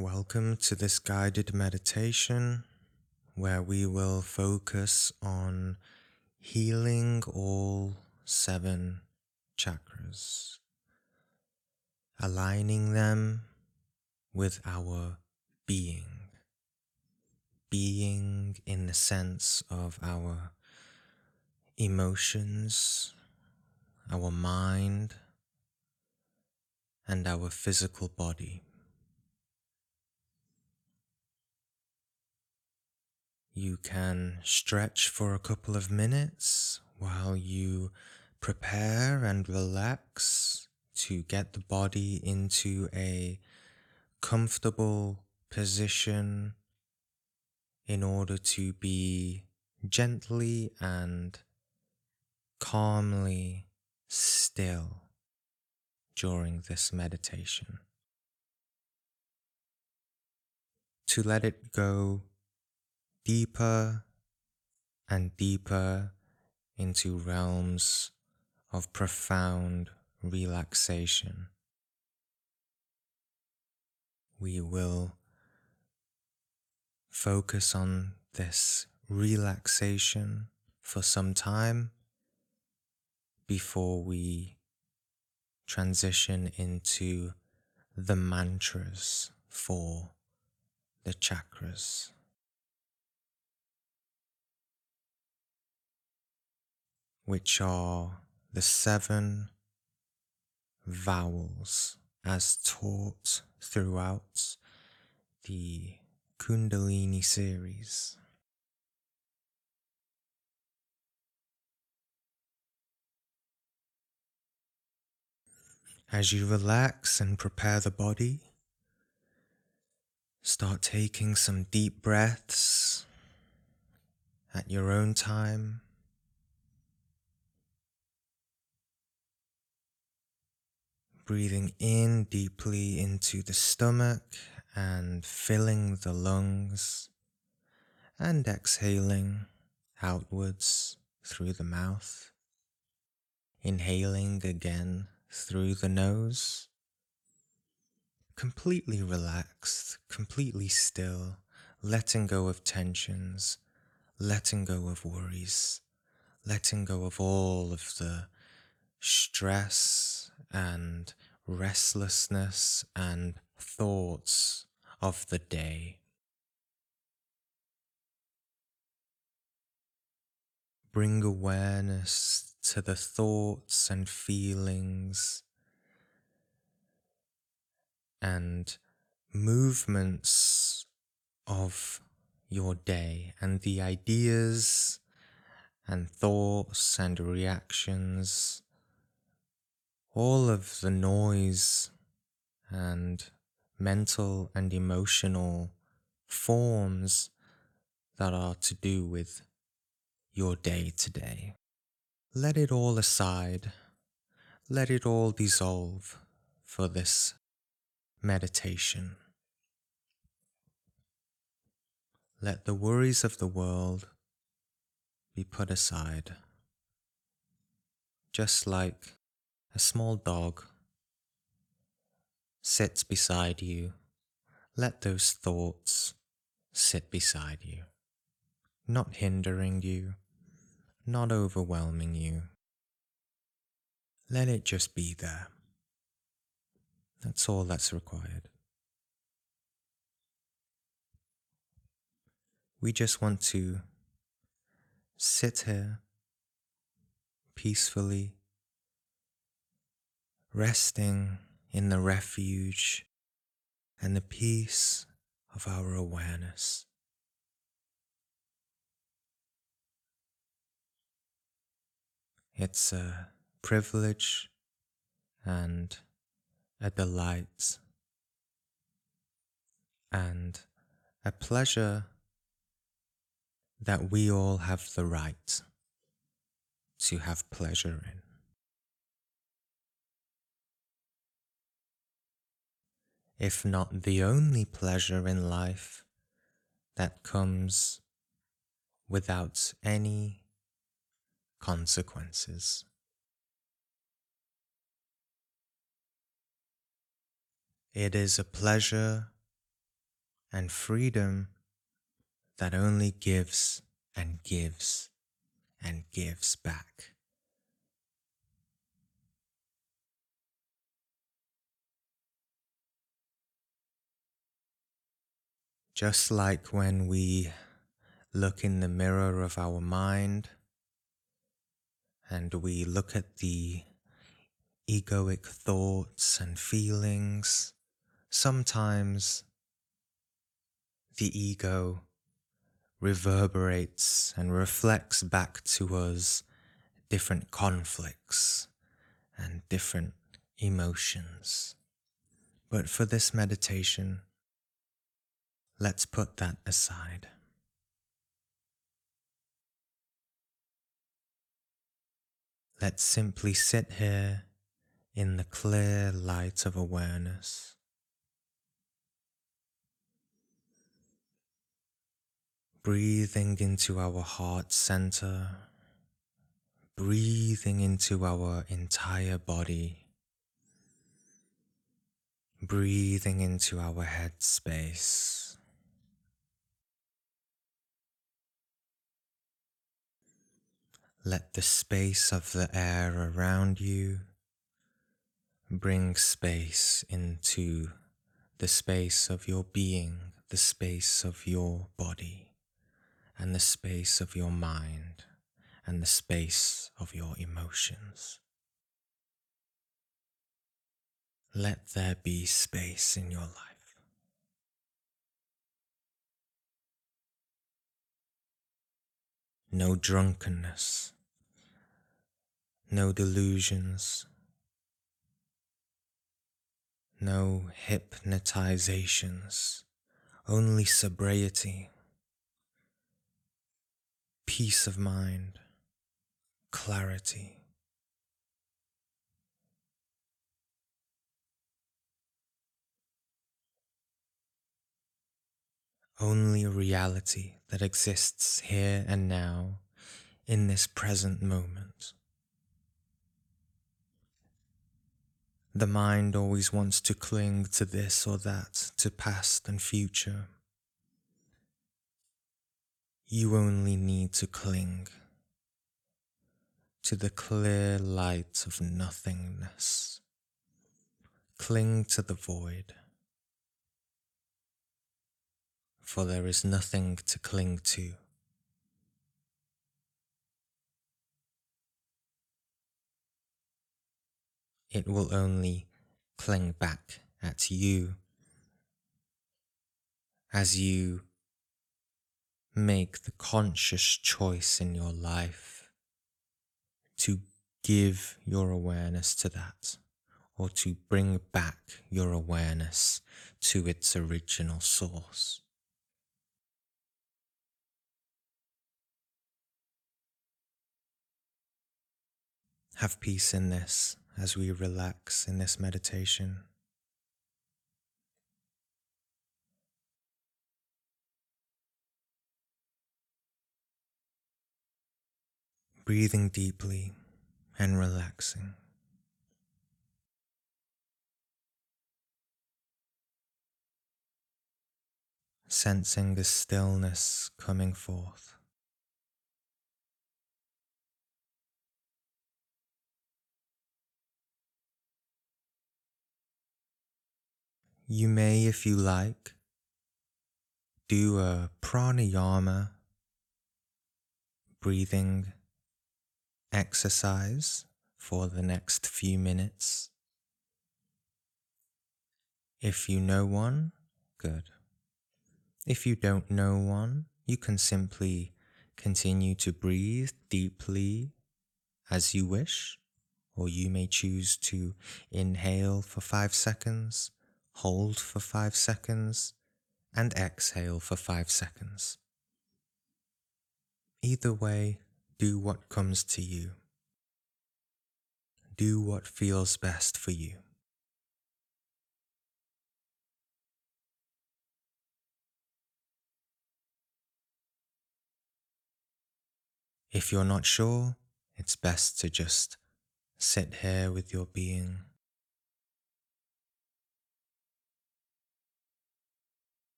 Welcome to this guided meditation where we will focus on healing all seven chakras, aligning them with our being. Being in the sense of our emotions, our mind, and our physical body. You can stretch for a couple of minutes while you prepare and relax to get the body into a comfortable position in order to be gently and calmly still during this meditation. To let it go deeper and deeper into realms of profound relaxation. We will focus on this relaxation for some time before we transition into the mantras for the chakras. Which are the seven vowels as taught throughout the Kundalini series. As you relax and prepare the body, start taking some deep breaths at your own time. Breathing in deeply into the stomach and filling the lungs, and exhaling outwards through the mouth, inhaling again through the nose, completely relaxed, completely still, letting go of tensions, letting go of worries, letting go of all of the stress and restlessness and thoughts of the day. Bring awareness to the thoughts and feelings and movements of your day and the ideas and thoughts and reactions all of the noise and mental and emotional forms that are to do with your day today. Let it all aside. Let it all dissolve for this meditation. Let the worries of the world be put aside, just like a small dog sits beside you. Let those thoughts sit beside you, not hindering you, not overwhelming you. Let it just be there. That's all that's required. We just want to sit here peacefully resting in the refuge and the peace of our awareness. It's a privilege and a delight and a pleasure that we all have the right to have pleasure in. If not the only pleasure in life that comes without any consequences. It is a pleasure and freedom that only gives and gives and gives back. Just like when we look in the mirror of our mind and we look at the egoic thoughts and feelings, sometimes the ego reverberates and reflects back to us different conflicts and different emotions. But for this meditation, let's put that aside. Let's simply sit here in the clear light of awareness. Breathing into our heart center, breathing into our entire body, breathing into our head space. Let the space of the air around you bring space into the space of your being, the space of your body, and the space of your mind, and the space of your emotions. Let there be space in your life. No drunkenness, no delusions, no hypnotizations, only sobriety, peace of mind, clarity. only reality that exists here and now in this present moment. The mind always wants to cling to this or that, to past and future. You only need to cling to the clear light of nothingness. Cling to the void. For there is nothing to cling to. It will only cling back at you as you make the conscious choice in your life to give your awareness to that or to bring back your awareness to its original source. Have peace in this as we relax in this meditation. Breathing deeply and relaxing. Sensing the stillness coming forth. You may, if you like, do a pranayama breathing exercise for the next few minutes. If you know one, good. If you don't know one, you can simply continue to breathe deeply as you wish, or you may choose to inhale for five seconds hold for 5 seconds, and exhale for 5 seconds. Either way, do what comes to you. Do what feels best for you. If you're not sure, it's best to just sit here with your being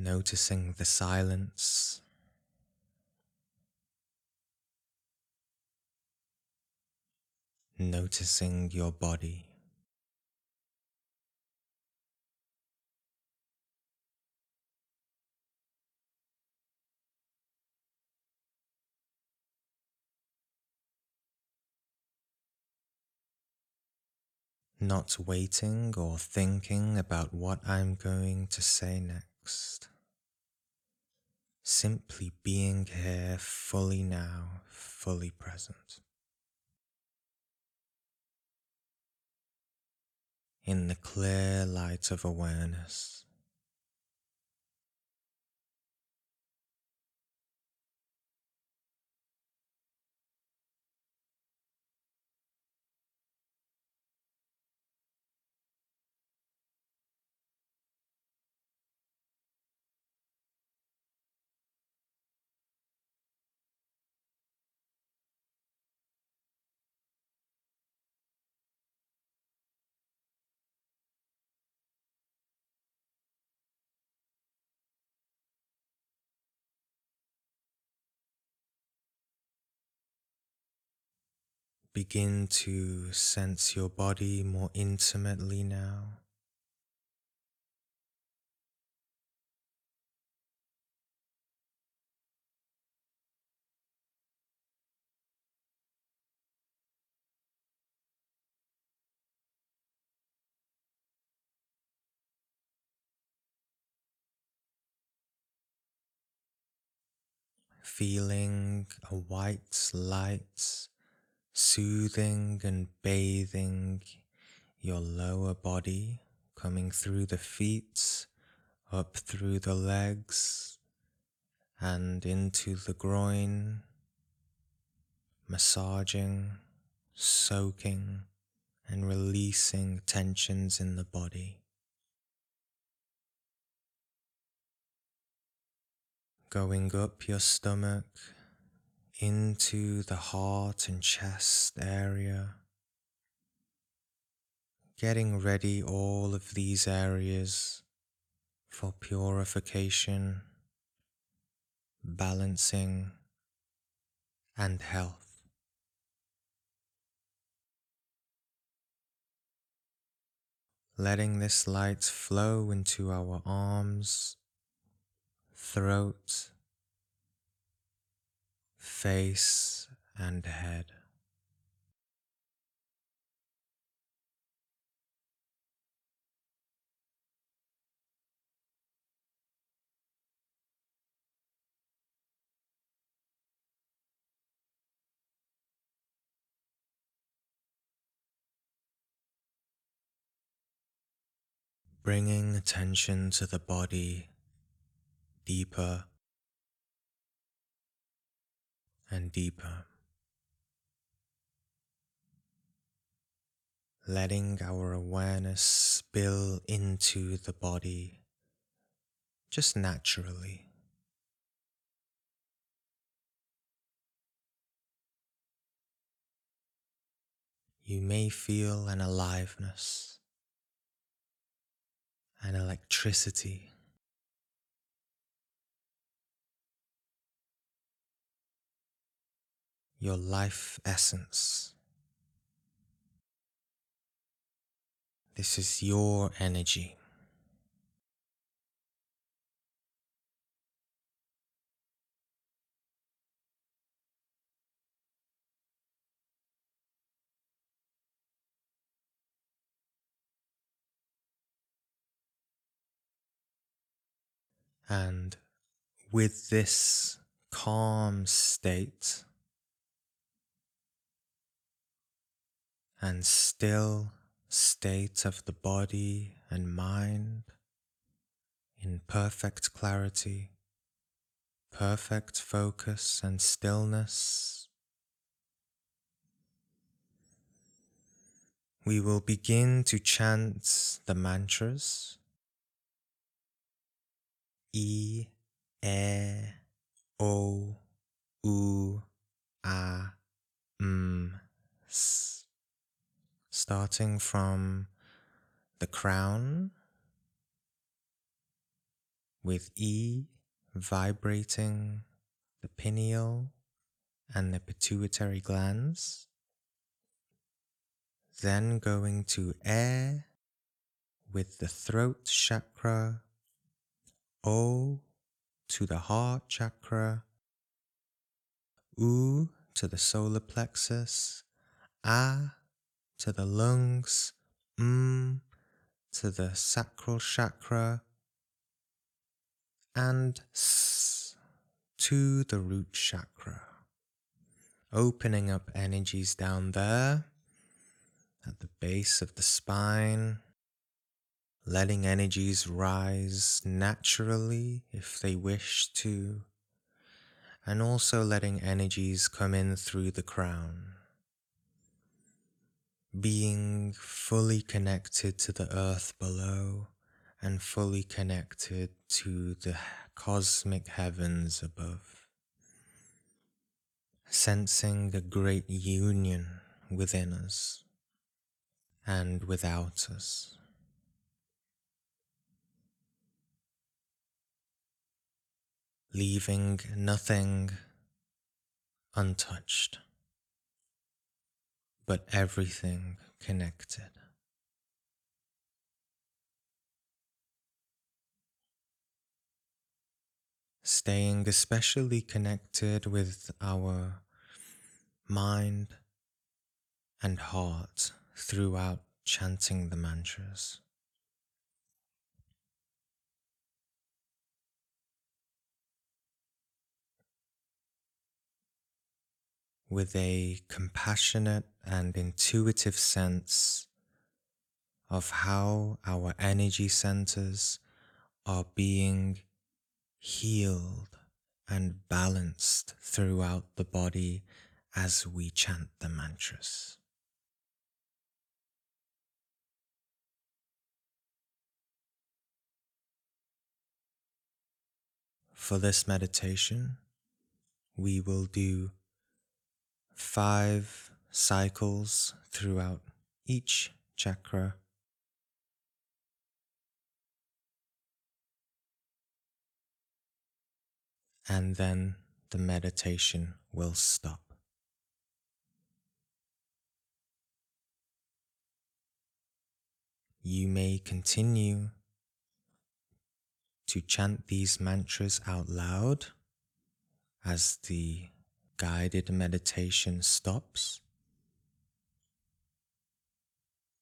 noticing the silence. Noticing your body. not waiting or thinking about what I'm going to say next. Simply being here fully now, fully present. In the clear light of awareness. Begin to sense your body more intimately now. Feeling a white light soothing and bathing your lower body, coming through the feet, up through the legs, and into the groin, massaging, soaking, and releasing tensions in the body. Going up your stomach into the heart and chest area, getting ready all of these areas for purification, balancing, and health. Letting this light flow into our arms, throat, face and head. Bringing attention to the body deeper and deeper. Letting our awareness spill into the body just naturally. You may feel an aliveness, an electricity your life essence. This is your energy. And with this calm state, and still state of the body and mind in perfect clarity, perfect focus and stillness. We will begin to chant the mantras E, E, O, U, A, M, starting from the crown, with E vibrating the pineal and the pituitary glands. Then going to air with the throat chakra, O to the heart chakra, U to the solar plexus, A to the lungs, M to the sacral chakra, and S to the root chakra. Opening up energies down there at the base of the spine, letting energies rise naturally if they wish to, and also letting energies come in through the crown. Being fully connected to the earth below and fully connected to the cosmic heavens above. Sensing a great union within us and without us. Leaving nothing untouched, but everything connected. Staying especially connected with our mind and heart throughout chanting the mantras. With a compassionate and intuitive sense of how our energy centers are being healed and balanced throughout the body as we chant the mantras. For this meditation, we will do five cycles throughout each chakra. And then the meditation will stop. You may continue to chant these mantras out loud as the guided meditation stops.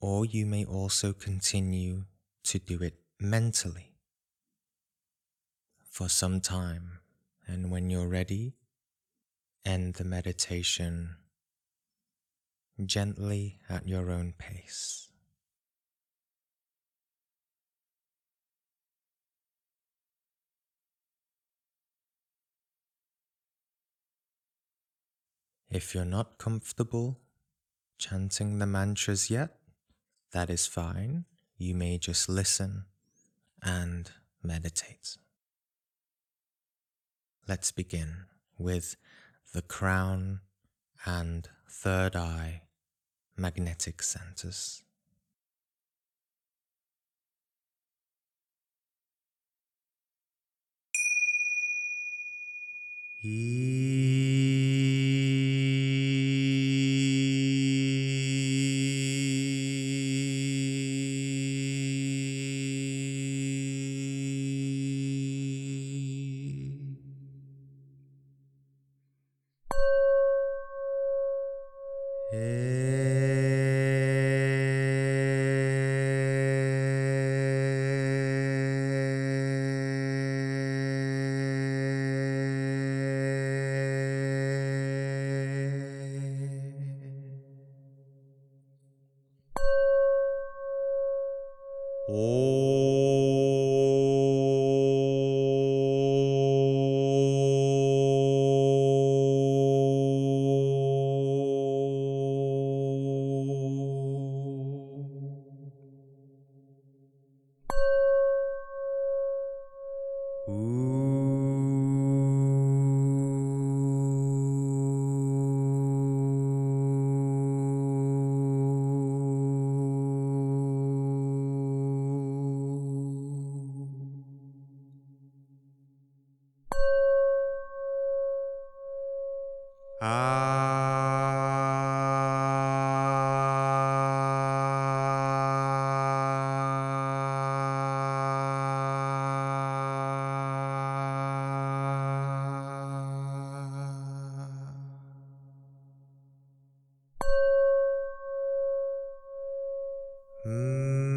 Or you may also continue to do it mentally for some time. And when you're ready, end the meditation gently at your own pace. If you're not comfortable chanting the mantras yet, that is fine. You may just listen and meditate. Let's begin with the crown and third eye magnetic centers. E 嗯。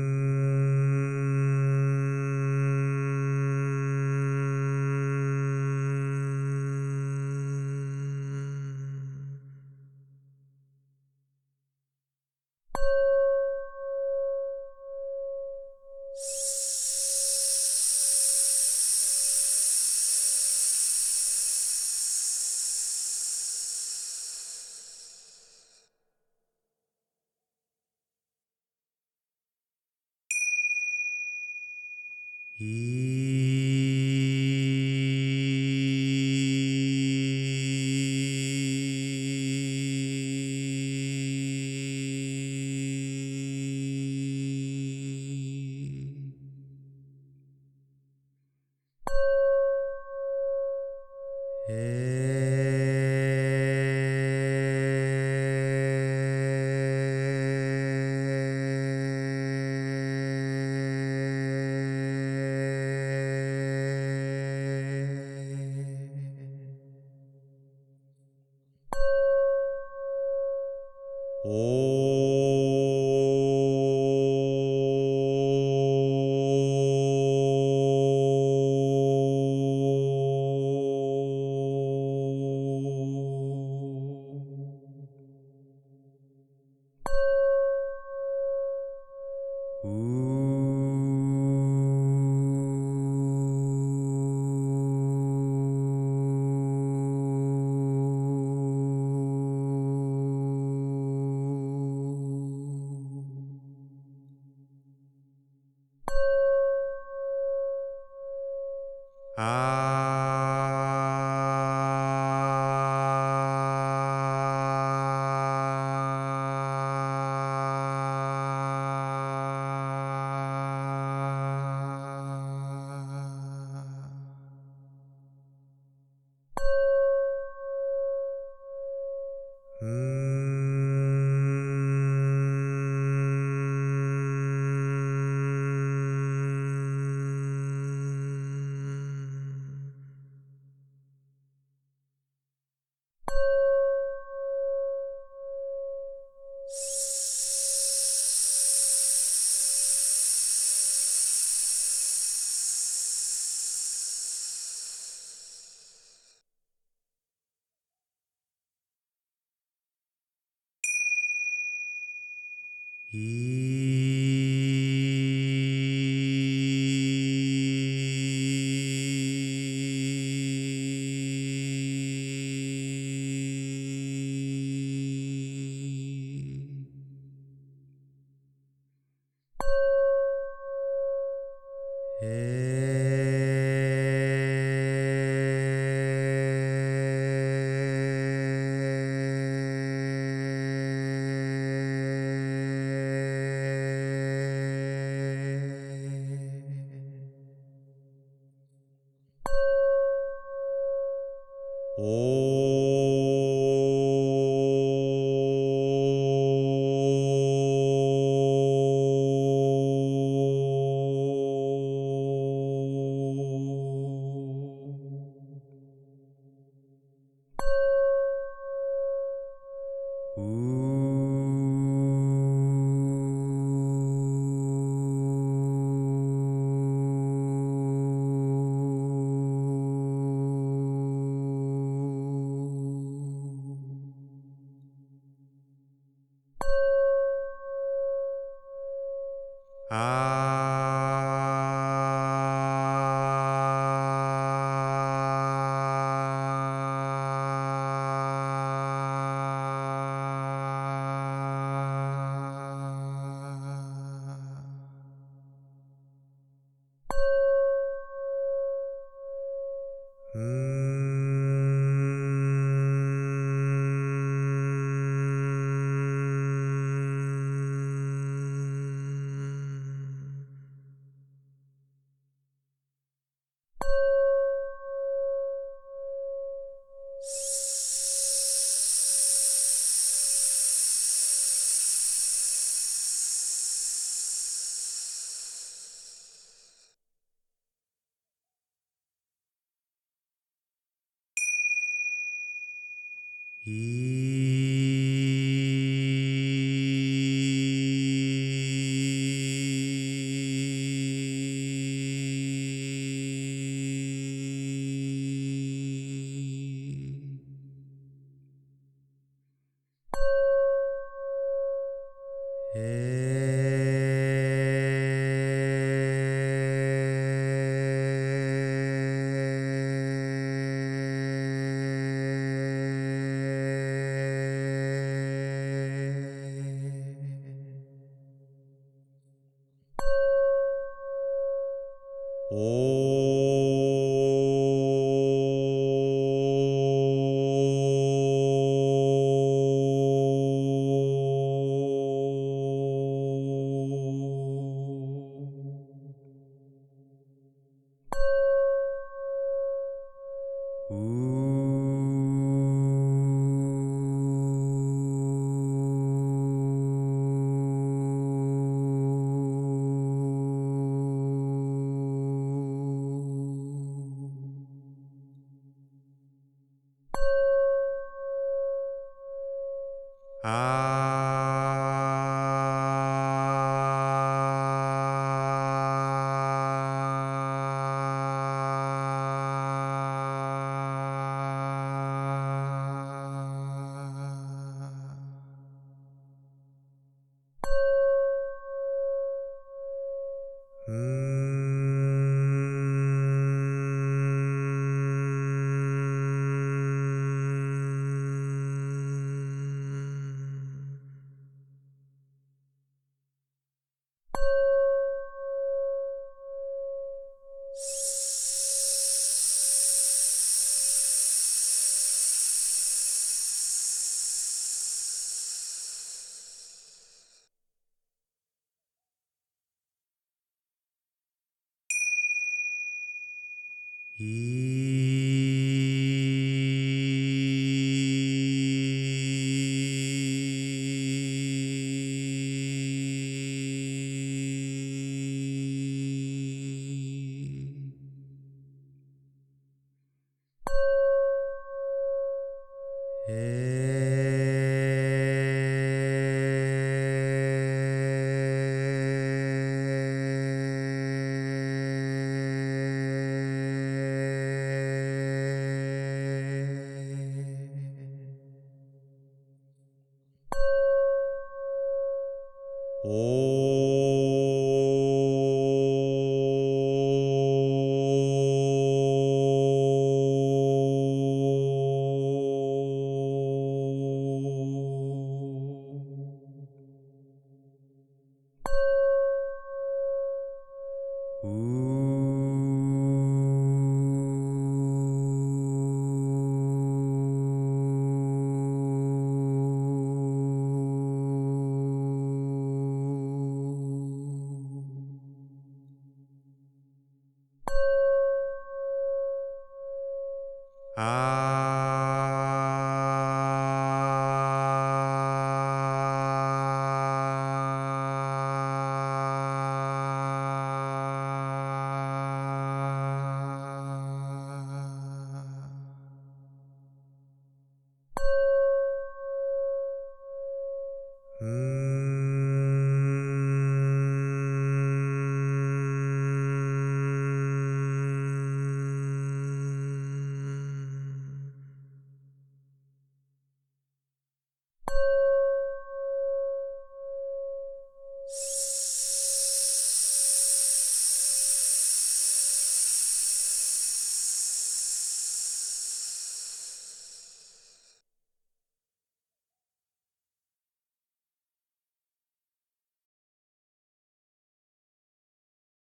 嗯。Ah.